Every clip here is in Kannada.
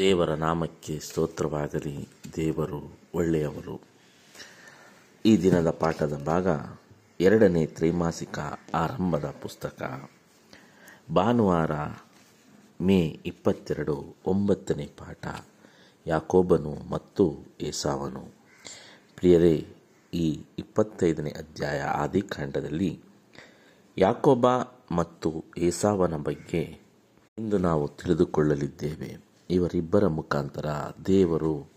ದೇವರ ನಾಮಕ್ಕೆ ಸ್ತೋತ್ರವಾಗಲಿ. ದೇವರು ಒಳ್ಳೆಯವರು. ಈ ದಿನದ ಪಾಠದ ಭಾಗ ಎರಡನೇ ತ್ರೈಮಾಸಿಕ ಆರಂಭದ ಪುಸ್ತಕ. ಭಾನುವಾರ ಮೇ ಇಪ್ಪತ್ತೆರಡು ಒಂಬತ್ತನೇ ಪಾಠ. ಯಾಕೋಬನು ಮತ್ತು ಏಸಾವನು. ಪ್ರಿಯರೇ, ಈ ಇಪ್ಪತ್ತೈದನೇ ಅಧ್ಯಾಯ ಆದಿಕಾಂಡದಲ್ಲಿ ಯಾಕೋಬ ಮತ್ತು ಏಸಾವನ ಬಗ್ಗೆ ಇಂದು ನಾವು ತಿಳಿದುಕೊಳ್ಳಲಿದ್ದೇವೆ. ಇವರಿಬ್ಬರ ಮುಖಾಂತರ ದೇವರು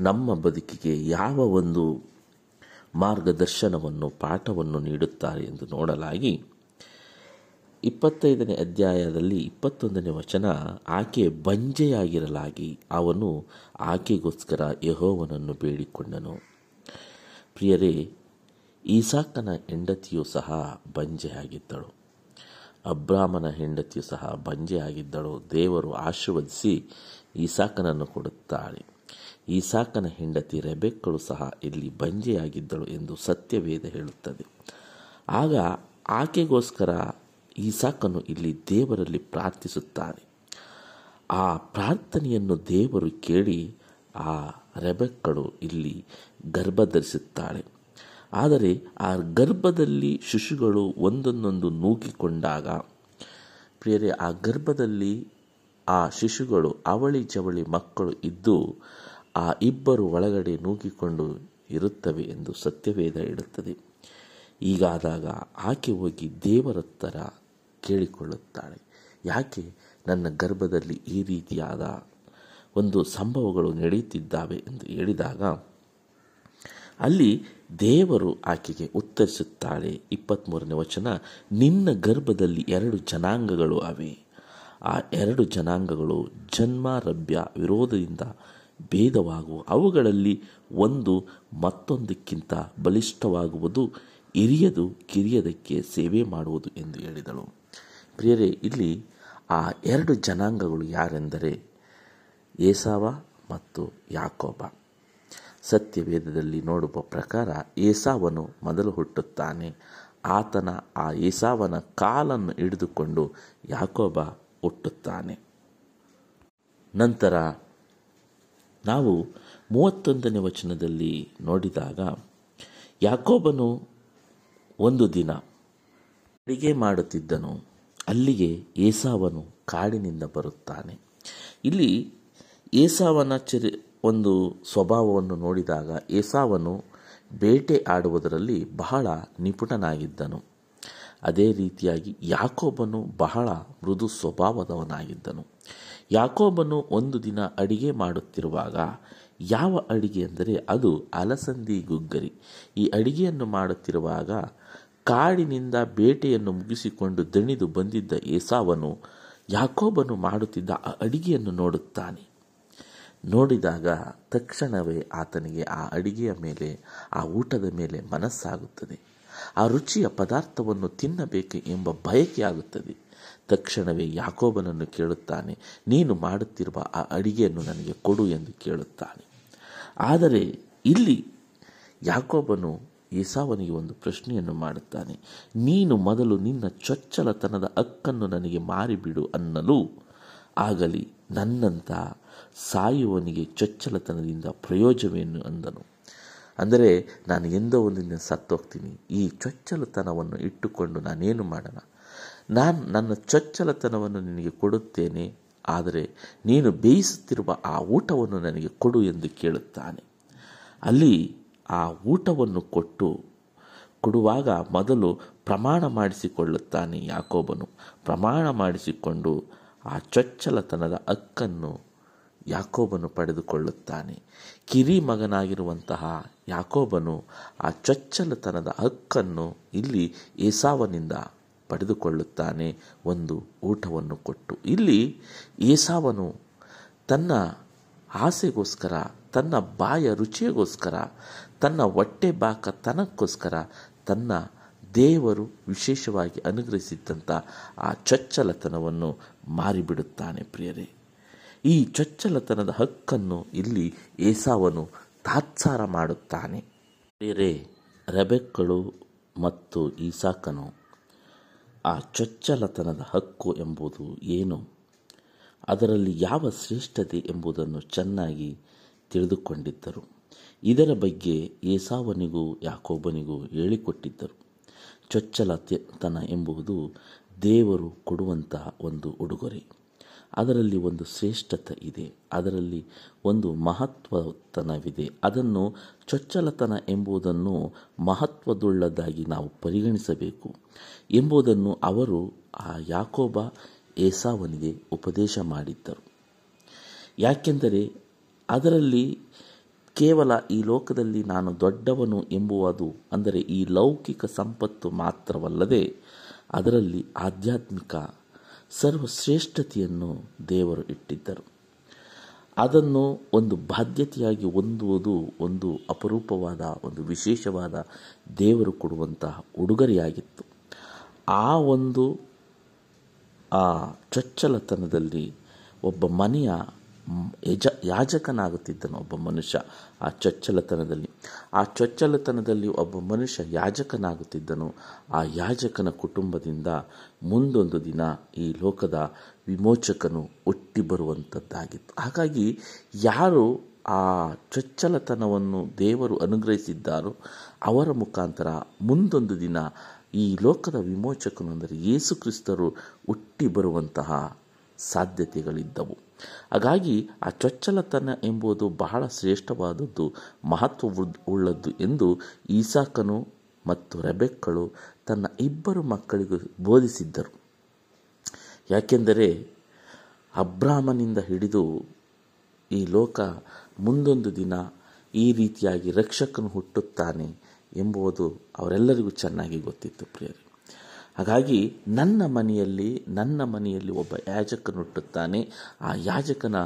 ನಮ್ಮ ಬದುಕಿಗೆ ಯಾವ ಒಂದು ಮಾರ್ಗದರ್ಶನವನ್ನು, ಪಾಠವನ್ನು ನೀಡುತ್ತಾರೆ ಎಂದು ನೋಡಲಾಗಿ ಇಪ್ಪತ್ತೈದನೇ ಅಧ್ಯಾಯದಲ್ಲಿ ಇಪ್ಪತ್ತೊಂದನೇ ವಚನ, ಆಕೆ ಬಂಜೆಯಾಗಿರಲಾಗಿ ಅವನು ಆಕೆಗೋಸ್ಕರ ಯಹೋವನನ್ನು ಬೇಡಿಕೊಂಡನು. ಪ್ರಿಯರೇ, ಈಸಾಕನ ಹೆಂಡತಿಯೂ ಸಹ ಬಂಜೆಯಾಗಿದ್ದಳು. ಅಬ್ರಾಮನ ಹೆಂಡತಿಯು ಸಹ ಬಂಜೆಯಾಗಿದ್ದಳು. ದೇವರು ಆಶೀರ್ವದಿಸಿ ಈಸಾಕನನ್ನು ಕೊಡುತ್ತಾಳೆ ಈಸಾಕನ ಹೆಂಡತಿ ರೆಬೆಕ್ಕಳು ಸಹ ಇಲ್ಲಿ ಬಂಜೆಯಾಗಿದ್ದಳು ಎಂದು ಸತ್ಯವೇದ ಹೇಳುತ್ತದೆ. ಆಗ ಆಕೆಗೋಸ್ಕರ ಈಸಾಕನು ಇಲ್ಲಿ ದೇವರಲ್ಲಿ ಪ್ರಾರ್ಥಿಸುತ್ತಾನೆ. ಆ ಪ್ರಾರ್ಥನೆಯನ್ನು ದೇವರು ಕೇಳಿ ಆ ರೆಬೆಕ್ಕಳು ಇಲ್ಲಿ ಗರ್ಭಧರಿಸುತ್ತಾಳೆ. ಆದರೆ ಆ ಗರ್ಭದಲ್ಲಿ ಶಿಶುಗಳು ಒಂದೊಂದೊಂದು ನೂಕಿಕೊಂಡಾಗ, ಪ್ರಿಯರೇ, ಆ ಗರ್ಭದಲ್ಲಿ ಆ ಶಿಶುಗಳು, ಅವಳಿ ಜವಳಿ ಮಕ್ಕಳು ಇದ್ದು ಆ ಇಬ್ಬರು ಒಳಗಡೆ ನೂಕಿಕೊಂಡು ಇರುತ್ತವೆ ಎಂದು ಸತ್ಯವೇದ ಹೇಳುತ್ತದೆ. ಹೀಗಾದಾಗ ಆಕೆ ಹೋಗಿ ದೇವರತ್ತರ ಕೇಳಿಕೊಳ್ಳುತ್ತಾಳೆ. ಯಾಕೆ? ನನ್ನ ಗರ್ಭದಲ್ಲಿ ಈ ರೀತಿಯಾದ ಒಂದು ಸಂಭವಗಳು ನಡೆಯುತ್ತಿದ್ದಾವೆ ಎಂದು ಹೇಳಿದಾಗ ಅಲ್ಲಿ ದೇವರು ಆಕೆಗೆ ಉತ್ತರಿಸುತ್ತಾಳೆ. ಇಪ್ಪತ್ತ್ಮೂರನೇ ವಚನ, ನಿನ್ನ ಗರ್ಭದಲ್ಲಿ ಎರಡು ಜನಾಂಗಗಳು ಅವೆ. ಆ ಎರಡು ಜನಾಂಗಗಳು ಜನ್ಮಾರಭ್ಯ ವಿರೋಧದಿಂದ ಭೇದವಾಗುವ ಅವುಗಳಲ್ಲಿ ಒಂದು ಮತ್ತೊಂದಕ್ಕಿಂತ ಬಲಿಷ್ಠವಾಗುವುದು, ಹಿರಿಯದು ಕಿರಿಯದಕ್ಕೆ ಸೇವೆ ಮಾಡುವುದು ಎಂದು ಹೇಳಿದಳು. ಪ್ರಿಯರೇ, ಇಲ್ಲಿ ಆ ಎರಡು ಜನಾಂಗಗಳು ಯಾರೆಂದರೆ ಏಸಾವ ಮತ್ತು ಯಾಕೋಬ. ಸತ್ಯವೇದದಲ್ಲಿ ನೋಡುವ ಪ್ರಕಾರ ಏಸಾವನು ಮೊದಲು ಹುಟ್ಟುತ್ತಾನೆ. ಆತನ ಆ ಏಸಾವನ ಕಾಲನ್ನು ಹಿಡಿದುಕೊಂಡು ಯಾಕೋಬ ಹುಟ್ಟುತ್ತಾನೆ. ನಂತರ ನಾವು ಮೂವತ್ತೊಂದನೇ ವಚನದಲ್ಲಿ ನೋಡಿದಾಗ ಯಾಕೋಬನು ಒಂದು ದಿನ ಅಡಿಗೆ ಮಾಡುತ್ತಿದ್ದನು. ಅಲ್ಲಿಗೆ ಏಸಾವನು ಕಾಡಿನಿಂದ ಬರುತ್ತಾನೆ. ಇಲ್ಲಿ ಏಸಾವನ ಚರಿ ಒಂದು ಸ್ವಭಾವವನ್ನು ನೋಡಿದಾಗ ಏಸಾವನು ಬೇಟೆ ಆಡುವುದರಲ್ಲಿ ಬಹಳ ನಿಪುಣನಾಗಿದ್ದನು. ಅದೇ ರೀತಿಯಾಗಿ ಯಾಕೋಬನು ಬಹಳ ಮೃದು ಸ್ವಭಾವದವನಾಗಿದ್ದನು. ಯಾಕೋಬನು ಒಂದು ದಿನ ಅಡಿಗೆ ಮಾಡುತ್ತಿರುವಾಗ ಯಾವ ಅಡಿಗೆ ಅಂದರೆ ಅದು ಅಲಸಂದಿ ಗುಗ್ಗರಿ. ಈ ಅಡಿಗೆಯನ್ನು ಮಾಡುತ್ತಿರುವಾಗ ಕಾಡಿನಿಂದ ಬೇಟೆಯನ್ನು ಮುಗಿಸಿಕೊಂಡು ದಣಿದು ಬಂದಿದ್ದ ಏಸಾವನು ಯಾಕೋಬನು ಮಾಡುತ್ತಿದ್ದ ಆ ಅಡಿಗೆಯನ್ನು ನೋಡುತ್ತಾನೆ. ನೋಡಿದಾಗ ತಕ್ಷಣವೇ ಆತನಿಗೆ ಆ ಅಡಿಗೆಯ ಮೇಲೆ, ಆ ಊಟದ ಮೇಲೆ ಮನಸ್ಸಾಗುತ್ತದೆ. ಆ ರುಚಿಯ ಪದಾರ್ಥವನ್ನು ತಿನ್ನಬೇಕು ಎಂಬ ಬಯಕೆ ಆಗುತ್ತದೆ. ತಕ್ಷಣವೇ ಯಾಕೋಬನನ್ನು ಕೇಳುತ್ತಾನೆ, ನೀನು ಮಾಡುತ್ತಿರುವ ಆ ಅಡಿಗೆಯನ್ನು ನನಗೆ ಕೊಡು ಎಂದು ಕೇಳುತ್ತಾನೆ. ಆದರೆ ಇಲ್ಲಿ ಯಾಕೋಬನು ಏಸಾವನಿಗೆ ಒಂದು ಪ್ರಶ್ನೆಯನ್ನು ಮಾಡುತ್ತಾನೆ, ನೀನು ಮೊದಲು ನಿನ್ನ ಚೊಚ್ಚಲತನದ ಹಕ್ಕನ್ನು ನನಗೆ ಮಾರಿಬಿಡು ಅನ್ನಲು ಆಗಲಿ ನನ್ನಂಥ ಸಾಯುವನಿಗೆ ಚೊಚ್ಚಲತನದಿಂದ ಪ್ರಯೋಜನವೇನು ಅಂದನು. ಅಂದರೆ ನಾನು ಎಂದೋ ಒಂದು ದಿನ ಸತ್ತೋಗ್ತೀನಿ. ಈ ಚೊಚ್ಚಲತನವನ್ನು ಇಟ್ಟುಕೊಂಡು ನಾನೇನು ಮಾಡೋಣ? ನಾನು ನನ್ನ ಚೊಚ್ಚಲತನವನ್ನು ನಿನಗೆ ಕೊಡುತ್ತೇನೆ. ಆದರೆ ನೀನು ಬೇಯಿಸುತ್ತಿರುವ ಆ ಊಟವನ್ನು ನನಗೆ ಕೊಡು ಎಂದು ಕೇಳುತ್ತಾನೆ. ಅಲ್ಲಿ ಆ ಊಟವನ್ನು ಕೊಟ್ಟು ಕೊಡುವಾಗ ಮೊದಲು ಪ್ರಮಾಣ ಮಾಡಿಸಿಕೊಳ್ಳುತ್ತಾನೆ ಯಾಕೋಬನು. ಪ್ರಮಾಣ ಮಾಡಿಸಿಕೊಂಡು ಆ ಚೊಚ್ಚಲತನದ ಹಕ್ಕನ್ನು ಯಾಕೋಬನು ಪಡೆದುಕೊಳ್ಳುತ್ತಾನೆ. ಕಿರಿ ಮಗನಾಗಿರುವಂತಹ ಯಾಕೋಬನು ಆ ಚೊಚ್ಚಲತನದ ಹಕ್ಕನ್ನು ಇಲ್ಲಿ ಏಸಾವನಿಂದ ಪಡೆದುಕೊಳ್ಳುತ್ತಾನೆ ಒಂದು ಊಟವನ್ನು ಕೊಟ್ಟು. ಇಲ್ಲಿ ಏಸಾವನು ತನ್ನ ಆಸೆಗೋಸ್ಕರ, ತನ್ನ ಬಾಯ ರುಚಿಗೋಸ್ಕರ ತನ್ನ ಹೊಟ್ಟೆ ಬಾಕತನಕ್ಕೋಸ್ಕರ ತನ್ನ ದೇವರು ವಿಶೇಷವಾಗಿ ಅನುಗ್ರಹಿಸಿದ್ದಂಥ ಆ ಚೊಚ್ಚಲತನವನ್ನು ಮಾರಿಬಿಡುತ್ತಾನೆ ಪ್ರಿಯರೇ. ಈ ಚೊಚ್ಚಲತನದ ಹಕ್ಕನ್ನು ಇಲ್ಲಿ ಏಸಾವನು ತಾತ್ಸಾರ ಮಾಡುತ್ತಾನೆ. ಬೇರೆ ರೆಬೆಕ್ಕಳು ಮತ್ತು ಈಸಾಕನು ಆ ಚೊಚ್ಚಲತನದ ಹಕ್ಕು ಎಂಬುದು ಏನು? ಅದರಲ್ಲಿ ಯಾವ ಶ್ರೇಷ್ಠತೆ ಎಂಬುದನ್ನು ಚೆನ್ನಾಗಿ ತಿಳಿದುಕೊಂಡಿದ್ದರು. ಇದರ ಬಗ್ಗೆ ಏಸಾವನಿಗೂ ಯಾಕೋಬನಿಗೂ ಹೇಳಿಕೊಟ್ಟಿದ್ದರು. ಚೊಚ್ಚಲತನ ಎಂಬುದು ದೇವರು ಕೊಡುವಂತಹ ಒಂದು ಉಡುಗೊರೆ. ಅದರಲ್ಲಿ ಒಂದು ಶ್ರೇಷ್ಠತೆ ಇದೆ. ಅದರಲ್ಲಿ ಒಂದು ಮಹತ್ವತನವಿದೆ. ಅದನ್ನು ಚೊಚ್ಚಲತನ ಎಂಬುದನ್ನು ಮಹತ್ವದುಳ್ಳದಾಗಿ ನಾವು ಪರಿಗಣಿಸಬೇಕು. ಎಂಬುದನ್ನು ಅವರು ಆ ಯಾಕೋಬ ಏಸಾವನಿಗೆ ಉಪದೇಶ ಮಾಡಿದ್ದರು. ಯಾಕೆಂದರೆ ಅದರಲ್ಲಿ ಕೇವಲ ಈ ಲೋಕದಲ್ಲಿ ನಾನು ದೊಡ್ಡವನು ಎಂಬುವುದು, ಅಂದರೆ ಈ ಲೌಕಿಕ ಸಂಪತ್ತು ಮಾತ್ರವಲ್ಲದೆ ಅದರಲ್ಲಿ ಆಧ್ಯಾತ್ಮಿಕ ಸರ್ವಶ್ರೇಷ್ಠತೆಯನ್ನು ದೇವರು ಇಟ್ಟಿದ್ದರು. ಅದನ್ನು ಒಂದು ಬಾಧ್ಯತೆಯಾಗಿ ಹೊಂದುವುದು ಒಂದು ಅಪರೂಪವಾದ, ಒಂದು ವಿಶೇಷವಾದ ದೇವರು ಕೊಡುವಂತಹ ಉಡುಗೊರೆಯಾಗಿತ್ತು. ಆ ಒಂದು, ಆ ಚೊಚ್ಚಲತನದಲ್ಲಿ ಒಬ್ಬ ಮನೆಯ ಯಜ, ಯಾಜಕನಾಗುತ್ತಿದ್ದನು ಒಬ್ಬ ಮನುಷ್ಯ ಆ ಚೊಚ್ಚಲತನದಲ್ಲಿ. ಆ ಚೊಚ್ಚಲತನದಲ್ಲಿ ಒಬ್ಬ ಮನುಷ್ಯ ಯಾಜಕನಾಗುತ್ತಿದ್ದನು. ಆ ಯಾಜಕನ ಕುಟುಂಬದಿಂದ ಮುಂದೊಂದು ದಿನ ಈ ಲೋಕದ ವಿಮೋಚಕನು ಹುಟ್ಟಿ ಬರುವಂಥದ್ದಾಗಿತ್ತು ಹಾಗಾಗಿ ಯಾರು ಆ ಚೊಚ್ಚಲತನವನ್ನು ದೇವರು ಅನುಗ್ರಹಿಸಿದ್ದಾರೋ ಅವರ ಮುಖಾಂತರ ಮುಂದೊಂದು ದಿನ ಈ ಲೋಕದ ವಿಮೋಚಕನು ಅಂದರೆ ಯೇಸು ಕ್ರಿಸ್ತರು ಹುಟ್ಟಿ ಬರುವಂತಹ ಸಾಧ್ಯತೆಗಳಿದ್ದವು. ಹಾಗಾಗಿ ಆ ಚೊಚ್ಚಲತನ ಎಂಬುದು ಬಹಳ ಶ್ರೇಷ್ಠವಾದದ್ದು ಮಹತ್ವ ಉಳ್ಳದ್ದು ಎಂದು ಈಸಾಕನು ಮತ್ತು ರೆಬೆಕ್ಕಳು ತನ್ನ ಇಬ್ಬರು ಮಕ್ಕಳಿಗೂ ಬೋಧಿಸಿದ್ದರು. ಯಾಕೆಂದರೆ ಅಬ್ರಾಹ್ಮನಿಂದ ಹಿಡಿದು ಈ ಲೋಕ ಮುಂದೊಂದು ದಿನ ಈ ರೀತಿಯಾಗಿ ರಕ್ಷಕನು ಹುಟ್ಟುತ್ತಾನೆ ಎಂಬುದು ಅವರೆಲ್ಲರಿಗೂ ಚೆನ್ನಾಗಿ ಗೊತ್ತಿತ್ತು, ಪ್ರಿಯರೇ. ಹಾಗಾಗಿ ನನ್ನ ಮನೆಯಲ್ಲಿ ನನ್ನ ಮನೆಯಲ್ಲಿ ಒಬ್ಬ ಯಾಜಕನುಟ್ಟುತ್ತಾನೆ. ಆ ಯಾಜಕನ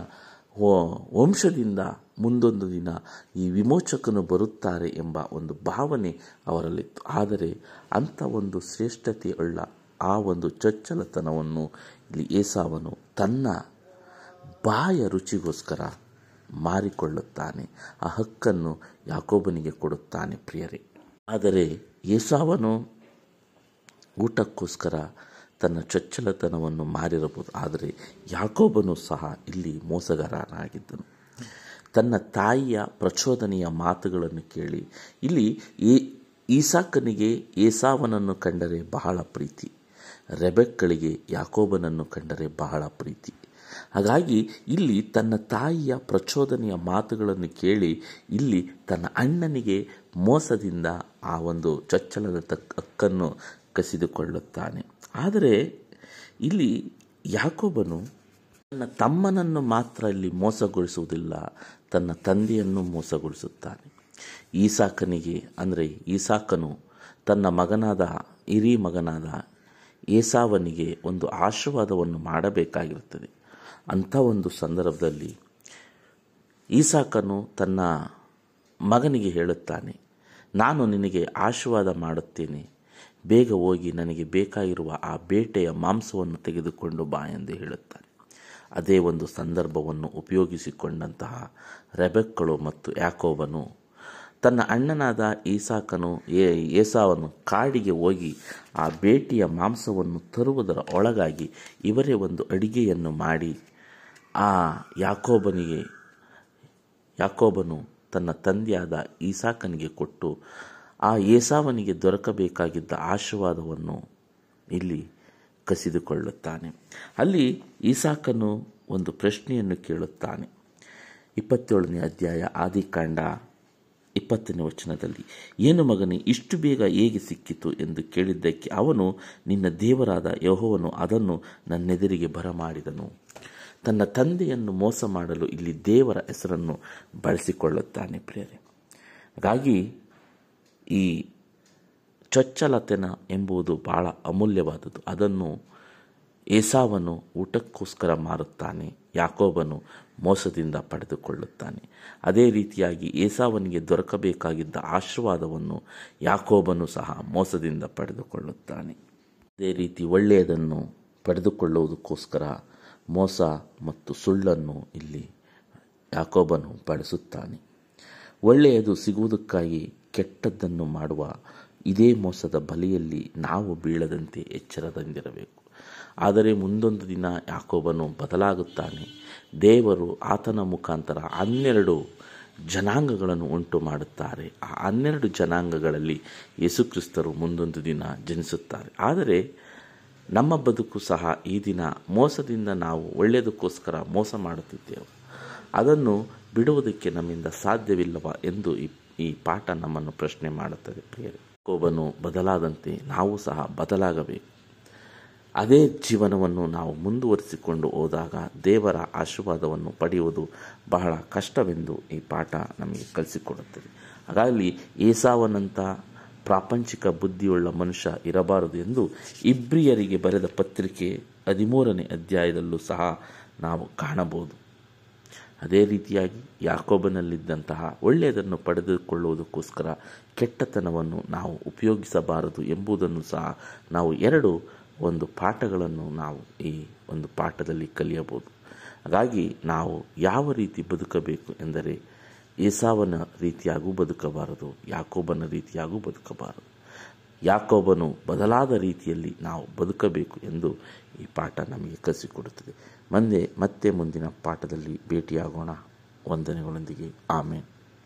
ವಂಶದಿಂದ ಮುಂದೊಂದು ದಿನ ಈ ವಿಮೋಚಕನು ಬರುತ್ತಾರೆ ಎಂಬ ಒಂದು ಭಾವನೆ ಅವರಲ್ಲಿತ್ತು. ಆದರೆ ಅಂಥ ಒಂದು ಶ್ರೇಷ್ಠತೆಯುಳ್ಳ ಆ ಒಂದು ಚೊಚ್ಚಲತನವನ್ನು ಇಲ್ಲಿ ಏಸಾವನು ತನ್ನ ಬಾಯ ರುಚಿಗೋಸ್ಕರ ಮಾರಿಕೊಳ್ಳುತ್ತಾನೆ. ಆ ಹಕ್ಕನ್ನು ಯಾಕೋಬನಿಗೆ ಕೊಡುತ್ತಾನೆ ಪ್ರಿಯರೇ. ಆದರೆ ಏಸಾವನು ಊಟಕ್ಕೋಸ್ಕರ ತನ್ನ ಚೊಚ್ಚಲತನವನ್ನು ಮಾರಿರಬಹುದು. ಆದರೆ ಯಾಕೋಬನು ಸಹ ಇಲ್ಲಿ ಮೋಸಗಾರನಾಗಿದ್ದನು. ತನ್ನ ತಾಯಿಯ ಪ್ರಚೋದನೆಯ ಮಾತುಗಳನ್ನು ಕೇಳಿ, ಇಲ್ಲಿ ಈಸಾಕನಿಗೆ ಏಸಾವನನ್ನು ಕಂಡರೆ ಬಹಳ ಪ್ರೀತಿ, ರೆಬೆಕ್ಕಳಿಗೆ ಯಾಕೋಬನನ್ನು ಕಂಡರೆ ಬಹಳ ಪ್ರೀತಿ. ಹಾಗಾಗಿ ಇಲ್ಲಿ ತನ್ನ ತಾಯಿಯ ಪ್ರಚೋದನೆಯ ಮಾತುಗಳನ್ನು ಕೇಳಿ, ಇಲ್ಲಿ ತನ್ನ ಅಣ್ಣನಿಗೆ ಮೋಸದಿಂದ ಆ ಒಂದು ಚೊಚ್ಚಲದ ತಕ್ಕ ಹಕ್ಕನ್ನು ಕಸಿದುಕೊಳ್ಳುತ್ತಾನೆ. ಆದರೆ ಇಲ್ಲಿ ಯಾಕೋಬನು ತನ್ನ ತಮ್ಮನನ್ನು ಮಾತ್ರ ಇಲ್ಲಿ ಮೋಸಗೊಳಿಸುವುದಿಲ್ಲ, ತನ್ನ ತಂದೆಯನ್ನು ಮೋಸಗೊಳಿಸುತ್ತಾನೆ. ಈಸಾಕನಿಗೆ, ಅಂದರೆ ಈಸಾಕನು ತನ್ನ ಮಗನಾದ ಹಿರಿ ಮಗನಾದ ಏಸಾವನಿಗೆ ಒಂದು ಆಶೀರ್ವಾದವನ್ನು ಮಾಡಬೇಕಾಗಿರುತ್ತದೆ. ಅಂಥ ಒಂದು ಸಂದರ್ಭದಲ್ಲಿ ಈಸಾಕನು ತನ್ನ ಮಗನಿಗೆ ಹೇಳುತ್ತಾನೆ, ನಾನು ನಿನಗೆ ಆಶೀರ್ವಾದ ಮಾಡುತ್ತೇನೆ. ಬೇಗ ಹೋಗಿ ನನಗೆ ಬೇಕಾಗಿರುವ ಆ ಬೇಟೆಯ ಮಾಂಸವನ್ನು ತೆಗೆದುಕೊಂಡು ಬಾ ಎಂದು ಹೇಳುತ್ತಾನೆ. ಅದೇ ಒಂದು ಸಂದರ್ಭವನ್ನು ಉಪಯೋಗಿಸಿಕೊಂಡಂತಹ ರೆಬೆಕ್ಕಳು ಮತ್ತು ಯಾಕೋಬನು ತನ್ನ ಅಣ್ಣನಾದ ಈಸಾಕನು ಏಸಾವನು ಕಾಡಿಗೆ ಹೋಗಿ ಆ ಬೇಟೆಯ ಮಾಂಸವನ್ನು ತರುವುದರ ಒಳಗಾಗಿ ಇವರೇ ಒಂದು ಅಡಿಗೆಯನ್ನು ಮಾಡಿ, ಆ ಯಾಕೋಬನಿಗೆ, ಯಾಕೋಬನು ತನ್ನ ತಂದೆಯಾದ ಈಸಾಕನಿಗೆ ಕೊಟ್ಟು ಆ ಏಸಾವನಿಗೆ ದೊರಕಬೇಕಾಗಿದ್ದ ಆಶೀರ್ವಾದವನ್ನು ಇಲ್ಲಿ ಕಸಿದುಕೊಳ್ಳುತ್ತಾನೆ. ಅಲ್ಲಿ ಈಸಾಕನು ಒಂದು ಪ್ರಶ್ನೆಯನ್ನು ಕೇಳುತ್ತಾನೆ. ಇಪ್ಪತ್ತೇಳನೇ ಅಧ್ಯಾಯ, ಆದಿಕಾಂಡ ಇಪ್ಪತ್ತನೇ ವಚನದಲ್ಲಿ, ಏನು ಮಗನೇ, ಇಷ್ಟು ಬೇಗ ಹೇಗೆ ಸಿಕ್ಕಿತು ಎಂದು ಕೇಳಿದ್ದಕ್ಕೆ ಅವನು ನಿನ್ನ ದೇವರಾದ ಯಹೋವನು ಅದನ್ನು ನನ್ನೆದುರಿಗೆ ಬರಮಾಡಿದನು. ತನ್ನ ತಂದೆಯನ್ನು ಮೋಸ ಮಾಡಲು ಇಲ್ಲಿ ದೇವರ ಹೆಸರನ್ನು ಬಳಸಿಕೊಳ್ಳುತ್ತಾನೆ, ಪ್ರಿಯರೇ. ಹಾಗಾಗಿ ಈ ಚೊಚ್ಚಲತೆನ ಎಂಬುದು ಬಹಳ ಅಮೂಲ್ಯವಾದದ್ದು. ಅದನ್ನು ಏಸಾವನು ಊಟಕ್ಕೋಸ್ಕರ ಮಾರುತ್ತಾನೆ, ಯಾಕೋಬನು ಮೋಸದಿಂದ ಪಡೆದುಕೊಳ್ಳುತ್ತಾನೆ. ಅದೇ ರೀತಿಯಾಗಿ ಏಸಾವನಿಗೆ ದೊರಕಬೇಕಾಗಿದ್ದ ಆಶೀರ್ವಾದವನ್ನು ಯಾಕೋಬನು ಸಹ ಮೋಸದಿಂದ ಪಡೆದುಕೊಳ್ಳುತ್ತಾನೆ. ಅದೇ ರೀತಿ ಒಳ್ಳೆಯದನ್ನು ಪಡೆದುಕೊಳ್ಳುವುದಕ್ಕೋಸ್ಕರ ಮೋಸ ಮತ್ತು ಸುಳ್ಳನ್ನು ಇಲ್ಲಿ ಯಾಕೋಬನು ಬಳಸುತ್ತಾನೆ ಒಳ್ಳೆಯದು ಸಿಗುವುದಕ್ಕಾಗಿ ಕೆಟ್ಟದ್ದನ್ನು ಮಾಡುವ ಇದೇ ಮೋಸದ ಬಲೆಯಲ್ಲಿ ನಾವು ಬೀಳದಂತೆ ಎಚ್ಚರದಿಂದಿರಬೇಕು ಆದರೆ ಮುಂದೊಂದು ದಿನ ಯಾಕೋಬನು ಬದಲಾಗುತ್ತಾನೆ. ದೇವರು ಆತನ ಮುಖಾಂತರ ಹನ್ನೆರಡು ಜನಾಂಗಗಳನ್ನು ಉಂಟು ಮಾಡುತ್ತಾರೆ. ಆ ಹನ್ನೆರಡು ಜನಾಂಗಗಳಲ್ಲಿ ಯೇಸುಕ್ರಿಸ್ತರು ಮುಂದೊಂದು ದಿನ ಜನಿಸುತ್ತಾರೆ. ಆದರೆ ನಮ್ಮ ಬದುಕು ಸಹ ಈ ದಿನ ಮೋಸದಿಂದ ನಾವು ಒಳ್ಳೆಯದಕ್ಕೋಸ್ಕರ ಮೋಸ ಮಾಡುತ್ತಿದ್ದೇವೆ. ಅದನ್ನು ಬಿಡುವುದಕ್ಕೆ ನಮ್ಮಿಂದ ಸಾಧ್ಯವಿಲ್ಲವ ಎಂದು ಈ ಈ ಪಾಠ ನಮ್ಮನ್ನು ಪ್ರಶ್ನೆ ಮಾಡುತ್ತದೆ. ಪ್ರಿಯರು ಕೋಬನು ಬದಲಾದಂತೆ ನಾವು ಸಹ ಬದಲಾಗಬೇಕು. ಅದೇ ಜೀವನವನ್ನು ನಾವು ಮುಂದುವರಿಸಿಕೊಂಡು ಹೋದಾಗ ದೇವರ ಆಶೀರ್ವಾದವನ್ನು ಪಡೆಯುವುದು ಬಹಳ ಕಷ್ಟವೆಂದು ಈ ಪಾಠ ನಮಗೆ ಕಲಿಸಿಕೊಡುತ್ತದೆ. ಹಾಗಾಗಿ ಏಸಾವನಂಥ ಪ್ರಾಪಂಚಿಕ ಬುದ್ಧಿಯುಳ್ಳ ಮನುಷ್ಯ ಇರಬಾರದು ಎಂದು ಇಬ್ರಿಯರಿಗೆ ಬರೆದ ಪತ್ರಿಕೆ ಹದಿಮೂರನೇ ಅಧ್ಯಾಯದಲ್ಲೂ ಸಹ ನಾವು ಕಾಣಬಹುದು. ಅದೇ ರೀತಿಯಾಗಿ ಯಾಕೋಬನಲ್ಲಿದ್ದಂತಹ ಒಳ್ಳೆಯದನ್ನು ಪಡೆದುಕೊಳ್ಳುವುದಕ್ಕೋಸ್ಕರ ಕೆಟ್ಟತನವನ್ನು ನಾವು ಉಪಯೋಗಿಸಬಾರದು ಎಂಬುದನ್ನು ಸಹ ನಾವು ಎರಡು ಒಂದು ಪಾಠಗಳನ್ನು ನಾವು ಈ ಒಂದು ಪಾಠದಲ್ಲಿ ಕಲಿಯಬಹುದು. ಹಾಗಾಗಿ ನಾವು ಯಾವ ರೀತಿ ಬದುಕಬೇಕು ಎಂದರೆ ಏಸಾವನ ರೀತಿಯಾಗೂ ಬದುಕಬಾರದು, ಯಾಕೋಬನ ರೀತಿಯಾಗೂ ಬದುಕಬಾರದು. ಯಾಕೋಬನು ಬದಲಾದ ರೀತಿಯಲ್ಲಿ ನಾವು ಬದುಕಬೇಕು ಎಂದು ಈ ಪಾಠ ನಮಗೆ ಕಲಿಸಿಕೊಡುತ್ತದೆ. ಮುಂದೆ ಮತ್ತೆ ಮುಂದಿನ ಪಾಠದಲ್ಲಿ ಭೇಟಿಯಾಗೋಣ. ವಂದನೆಗಳೊಂದಿಗೆ. ಆಮೇಲೆ